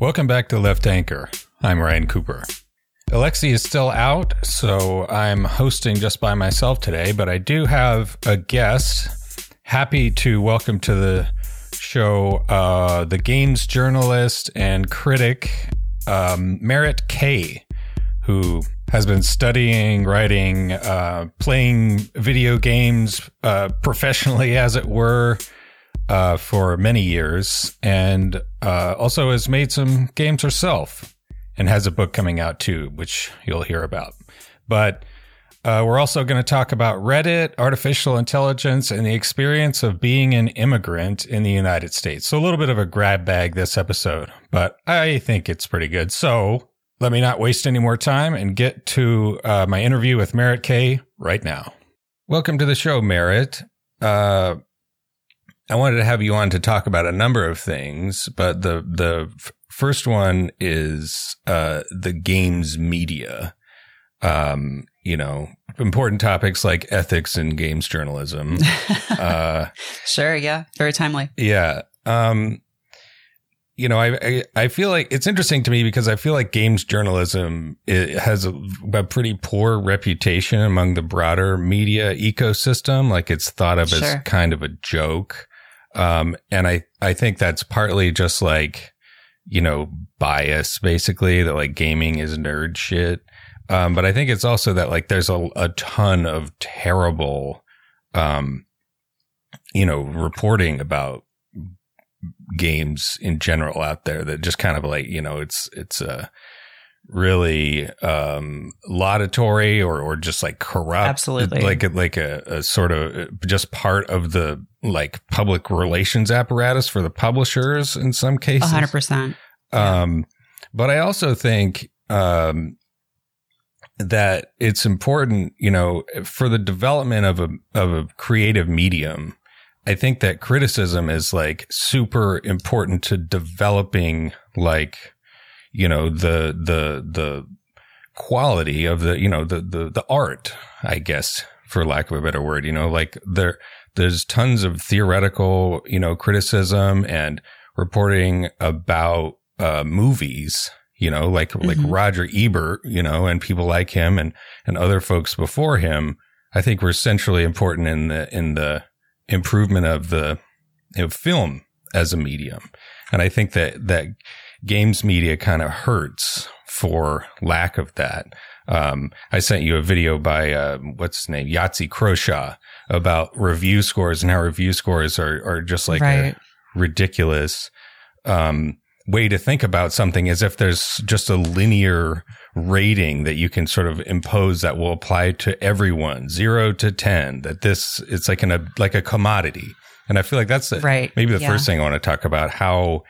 Welcome back to Left Anchor. I'm Ryan Cooper. Alexi is still out, so I'm hosting just by myself today, but I do have a guest. Happy to welcome to the show uh, the games journalist and critic um, Merritt K, who has been studying, writing, uh, playing video games uh, professionally, as it were, uh, for many years, and uh, also has made some games herself and has a book coming out too, which you'll hear about. But uh, we're also going to talk about Reddit, artificial intelligence, and the experience of being an immigrant in the United States. So a little bit of a grab bag this episode, but I think it's pretty good. So let me not waste any more time and get to uh, my interview with Merritt K right now. Welcome to the show, Merritt. Uh, I wanted to have you on to talk about a number of things, but the the f- first one is uh, the games media. Um, you know, important topics like ethics in games journalism. uh, sure, yeah, very timely. yeah. Um, you know, I, I I feel like it's interesting to me because I feel like games journalism it has a, a pretty poor reputation among the broader media ecosystem. Like it's thought of as kind of a joke. Um, and I, I think that's partly just like, you know, bias basically that like gaming is nerd shit. Um, but I think it's also that like there's a, a ton of terrible, um, you know, reporting about games in general out there that just kind of like, you know, it's, it's, uh, really um laudatory or or just like corrupt Absolutely. like a like a, a sort of just part of the like public relations apparatus for the publishers in some cases hundred percent. um, but I also think um, that it's important, you know, for the development of a of a creative medium. I think that criticism is like super important to developing, like, you know, the the the quality of the you know the the the art, I guess, for lack of a better word. You know, like there there's tons of theoretical, you know, criticism and reporting about uh, movies, you know, like like Mhm. Roger Ebert, you know, and people like him and and other folks before him, I think were centrally important in the in the improvement of the know, film as a medium. And I think that that games media kind of hurts for lack of that. Um, I sent you a video by uh, what's his name, Yahtzee Croshaw, about review scores and how review scores are are just like a, ridiculous um, way to think about something as if there's just a linear rating that you can sort of impose that will apply to everyone, zero to ten. That this it's like an a, like a commodity, and I feel like that's the, Right. maybe the Yeah. first thing I want to talk about how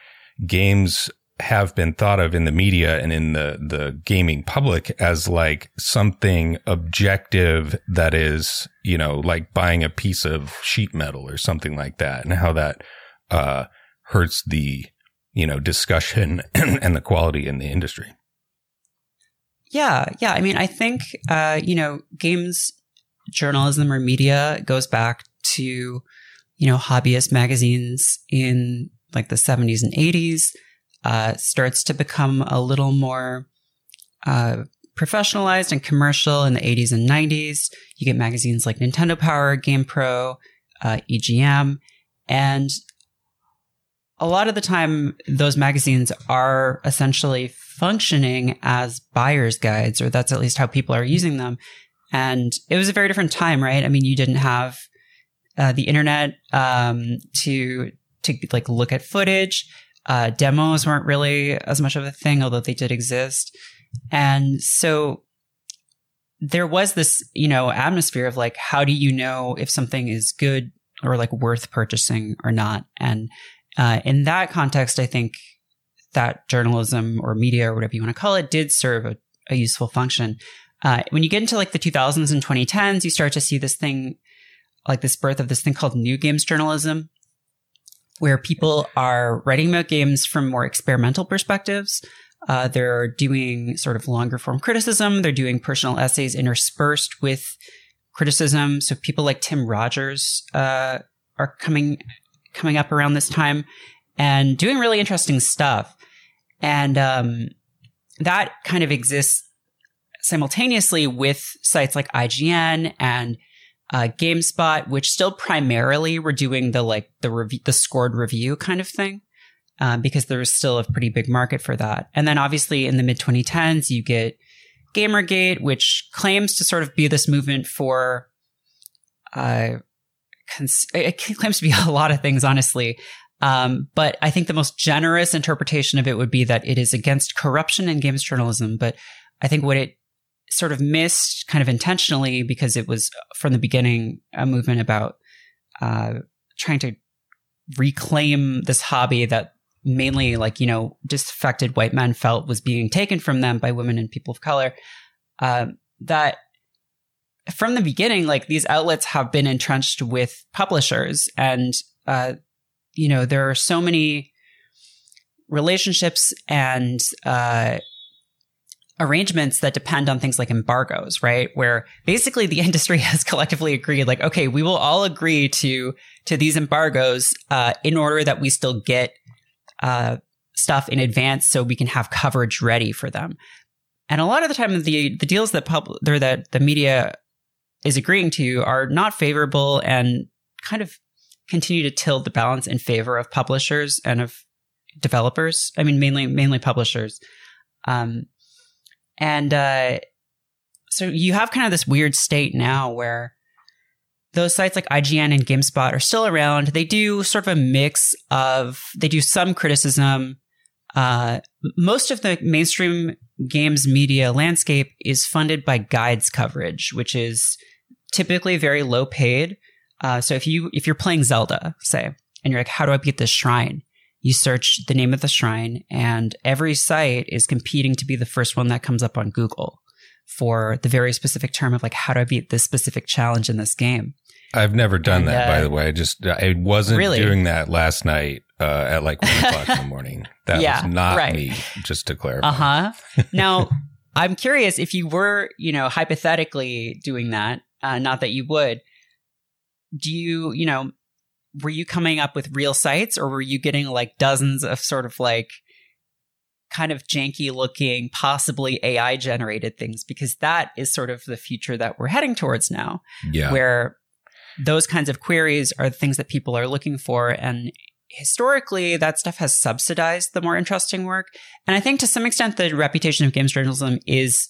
games have been thought of in the media and in the the gaming public as like something objective that is you know like buying a piece of sheet metal or something like that and how that uh hurts the you know discussion and the quality in the industry Yeah, yeah. I mean, I think uh, you know, games journalism or media goes back to you know hobbyist magazines in like the 70s and 80s. Uh, starts to become a little more uh, professionalized and commercial in the 80s and 90s. You get magazines like Nintendo Power, GamePro, uh, EGM, and a lot of the time, those magazines are essentially functioning as buyer's guides, or that's at least how people are using them. And it was a very different time, right? I mean, you didn't have uh, the internet um, to to like look at footage. Uh, demos weren't really as much of a thing, although they did exist. And so there was this, you know, atmosphere of like, how do you know if something is good or like worth purchasing or not? And uh, in that context, I think that journalism or media or whatever you want to call it did serve a, a useful function. Uh, when you get into like the 2000s and 2010s, you start to see this thing, like this birth of this thing called new games journalism, where people are writing about games from more experimental perspectives. Uh, they're doing sort of longer form criticism. They're doing personal essays interspersed with criticism. So people like Tim Rogers uh, are coming coming up around this time and doing really interesting stuff. And um, that kind of exists simultaneously with sites like IGN and uh, GameSpot, which still primarily were doing the like the the scored review kind of thing, uh, because there was still a pretty big market for that. And then obviously in the mid 2010s, you get Gamergate, which claims to sort of be this movement for, uh, cons- it claims to be a lot of things, honestly. Um, but I think the most generous interpretation of it would be that it is against corruption in games journalism. But I think what it sort of missed kind of intentionally because it was from the beginning a movement about uh, trying to reclaim this hobby that mainly like you know disaffected white men felt was being taken from them by women and people of color uh, that from the beginning like these outlets have been entrenched with publishers and uh, you know there are so many relationships and uh, arrangements that depend on things like embargoes, right? Where basically the industry has collectively agreed, like, okay, we will all agree to to these embargoes uh, in order that we still get uh, stuff in advance, so we can have coverage ready for them. And a lot of the time, the the deals that pub or that the media is agreeing to are not favorable and kind of continue to tilt the balance in favor of publishers and of developers. I mean, mainly mainly publishers. Um, and uh, so you have kind of this weird state now where those sites like IGN and GameSpot are still around. They do sort of a mix of, they do some criticism. Uh, most of the mainstream games media landscape is funded by guides coverage, which is typically very low paid. Uh, so if you if you're playing Zelda, say, and you're like, how do I beat this shrine? You search the name of the shrine, and every site is competing to be the first one that comes up on Google for the very specific term of like, how do I beat this specific challenge in this game? I've never done and, that, uh, by the way. I just I wasn't really? doing that last night uh, at like one o'clock in the morning. That yeah, was not right. me. Just to clarify. Uh huh. Now, I'm curious if you were, you know, hypothetically doing that. Uh, not that you would. Do you, you know, were you coming up with real sites or were you getting like dozens of sort of like kind of janky looking, possibly AI generated things? Because that is sort of the future that we're heading towards now. Yeah. Where those kinds of queries are the things that people are looking for. And historically, that stuff has subsidized the more interesting work. And I think to some extent, the reputation of games journalism is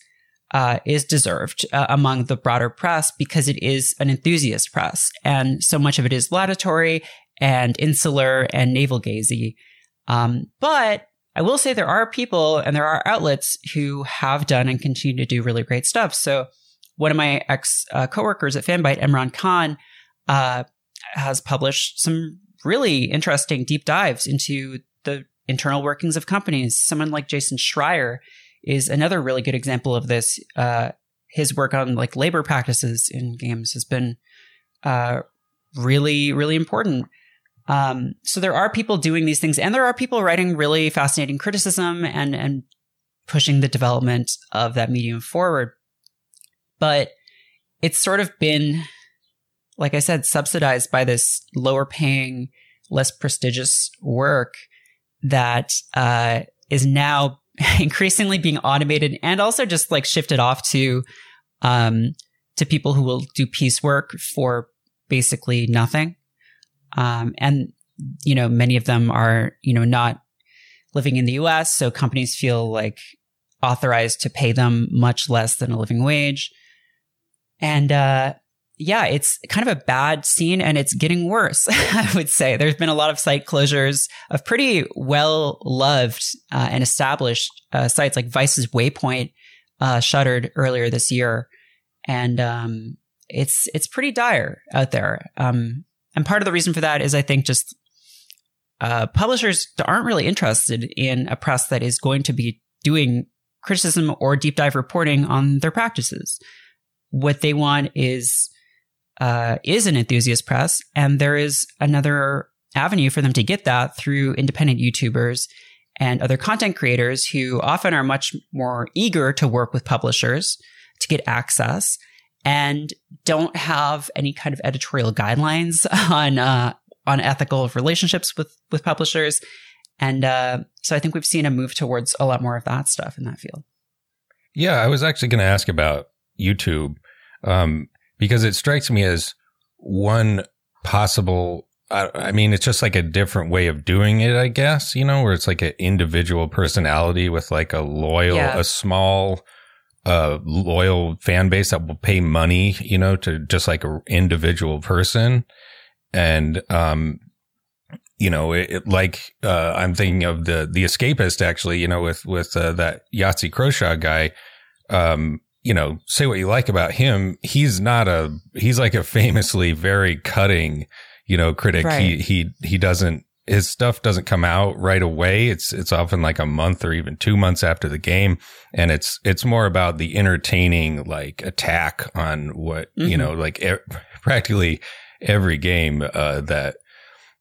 uh, is deserved uh, among the broader press because it is an enthusiast press. And so much of it is laudatory and insular and navel gazy. Um, but I will say there are people and there are outlets who have done and continue to do really great stuff. So one of my ex uh, coworkers at Fanbyte, Imran Khan, uh, has published some really interesting deep dives into the internal workings of companies. Someone like Jason Schreier is another really good example of this. Uh, his work on like labor practices in games has been uh, really, really important. Um, so there are people doing these things, and there are people writing really fascinating criticism and and pushing the development of that medium forward. But it's sort of been, like I said, subsidized by this lower paying, less prestigious work that uh, is now increasingly being automated and also just like shifted off to um to people who will do piecework for basically nothing. Um and you know many of them are you know not living in the US so companies feel like authorized to pay them much less than a living wage. And uh yeah, it's kind of a bad scene and it's getting worse, I would say. There's been a lot of site closures of pretty well loved uh, and established uh, sites like Vice's Waypoint uh, shuttered earlier this year. And um, it's it's pretty dire out there. Um, and part of the reason for that is I think just uh, publishers aren't really interested in a press that is going to be doing criticism or deep dive reporting on their practices. What they want is uh, is an enthusiast press, and there is another avenue for them to get that through independent YouTubers and other content creators who often are much more eager to work with publishers to get access and don't have any kind of editorial guidelines on uh, on ethical relationships with with publishers And uh, so I think we've seen a move towards a lot more of that stuff in that field. Yeah, I was actually going to ask about YouTube um, because it strikes me as one possible. I, I mean, it's just like a different way of doing it, I guess. You know, where it's like an individual personality with like a loyal, Yeah. a small, uh, loyal fan base that will pay money. You know, to just like an individual person, and um, you know, it, it- like uh, I'm thinking of the the escapist actually. You know, with with uh, that Yahtzee Croshaw guy. Um, you know, say what you like about him. He's not a. He's like a famously very cutting, you know, critic. He Right. he he doesn't. His stuff doesn't come out right away. It's it's often like a month or even two months after the game, and it's it's more about the entertaining like attack on what you Mhm. know, like e- practically every game uh, that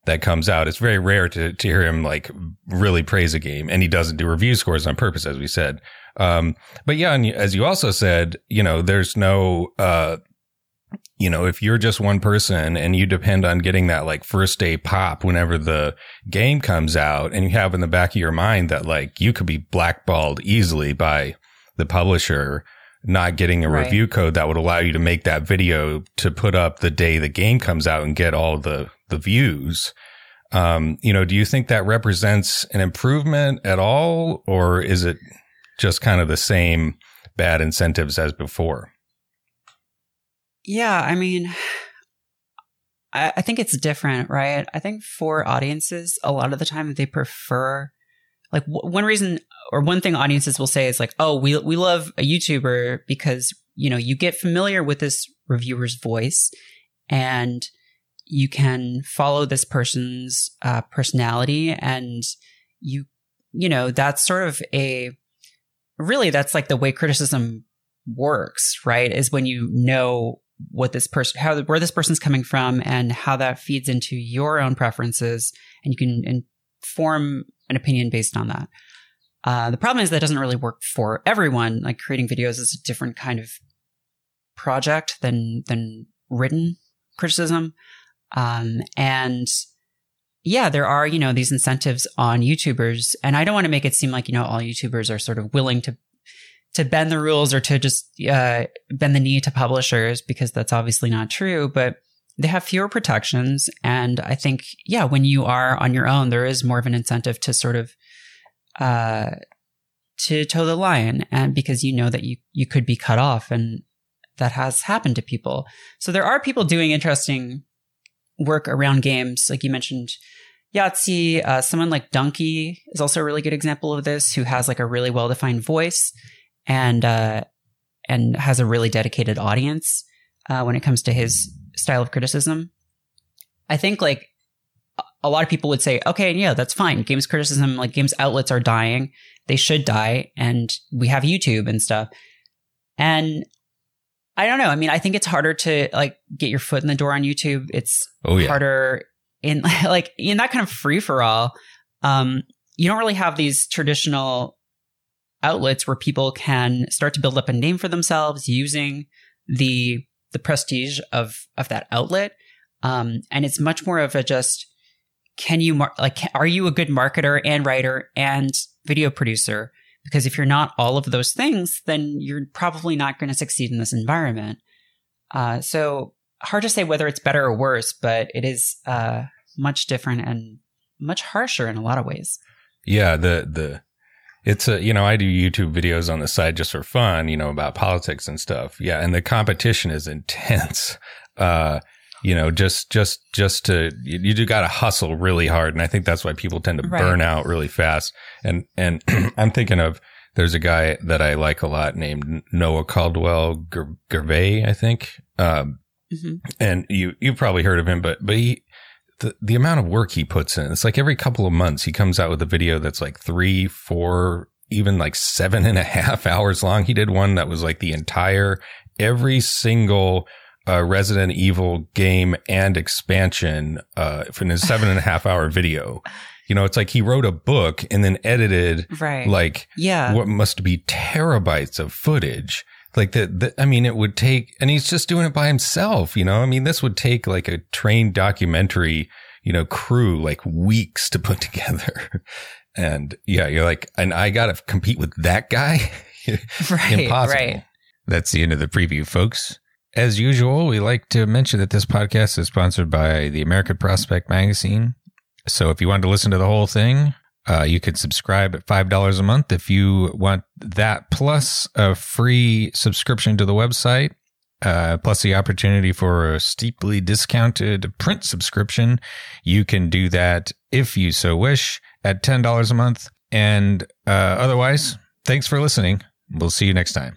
that comes out. It's very rare to, to hear him like really praise a game and he doesn't do review scores on purpose, as we said. Um, but yeah, and as you also said, you know, there's no, uh, you know, if you're just one person and you depend on getting that like first day pop whenever the game comes out and you have in the back of your mind that like you could be blackballed easily by the publisher not getting a Right. review code that would allow you to make that video to put up the day the game comes out and get all the the views. Um, you know, do you think that represents an improvement at all, or is it just kind of the same bad incentives as before? Yeah, I mean, I, I think it's different, right? I think for audiences, a lot of the time they prefer, like, w- one reason or one thing audiences will say is like, "Oh, we we love a YouTuber because you know you get familiar with this reviewer's voice, and you can follow this person's uh, personality, and you you know that's sort of a really that's like the way criticism works, right? Is when you know what this person, how where this person's coming from, and how that feeds into your own preferences, and you can inform an opinion based on that. Uh, the problem is that doesn't really work for everyone. Like creating videos is a different kind of project than than written criticism, um, and yeah, there are you know these incentives on YouTubers, and I don't want to make it seem like you know all YouTubers are sort of willing to to bend the rules or to just uh, bend the knee to publishers because that's obviously not true. But they have fewer protections, and I think yeah, when you are on your own, there is more of an incentive to sort of uh, to toe the line, and because you know that you you could be cut off, and that has happened to people. So there are people doing interesting work around games, like you mentioned. Yahtzee, uh, someone like Dunkey is also a really good example of this, who has like a really well defined voice and uh, and has a really dedicated audience uh, when it comes to his style of criticism. I think like a- lot of people would say, okay, yeah, that's fine. Games criticism, like games outlets are dying. They should die. And we have YouTube and stuff. And I don't know. I mean, I think it's harder to like get your foot in the door on YouTube. It's Oh yeah, harder in like in that kind of free for all. Um, you don't really have these traditional outlets where people can start to build up a name for themselves using the the prestige of of that outlet. Um, and it's much more of a just can you mar- like are you a good marketer and writer and video producer? Because if you're not all of those things, then you're probably not going to succeed in this environment. Uh, so hard to say whether it's better or worse, but it is uh, much different and much harsher in a lot of ways. yeah. The the it's a you know I do YouTube videos on the side just for fun, you know about politics and stuff. Yeah, and the competition is intense. Uh, you know, just just just to you, you do got to hustle really hard, and I think that's why people tend to Right. burn out really fast. And and I'm thinking of there's a guy that I like a lot named Noah caldwell gervais I think. Um, Mhm. and you you've probably heard of him, but but he the the amount of work he puts in, it's like every couple of months he comes out with a video that's like three, four, even like seven and a half hours long. He did one that was like the entire every single uh, Resident Evil game and expansion uh, in his seven and a half hour video. You know, it's like he wrote a book and then edited Right. like yeah. what must be terabytes of footage. Like that, that, I mean, it would take, and he's just doing it by himself, you know? I mean, this would take like a trained documentary, you know, crew like weeks to put together. and yeah, you're like, and I got to compete with that guy. right, Impossible. right. That's the end of the preview, folks. As usual, we like to mention that this podcast is sponsored by the American Prospect Magazine. So if you want to listen to the whole thing, uh, you can subscribe at $5 a month if you want that, plus a free subscription to the website, uh, plus the opportunity for a steeply discounted print subscription. You can do that if you so wish at $10 a month. And uh, otherwise, thanks for listening. We'll see you next time.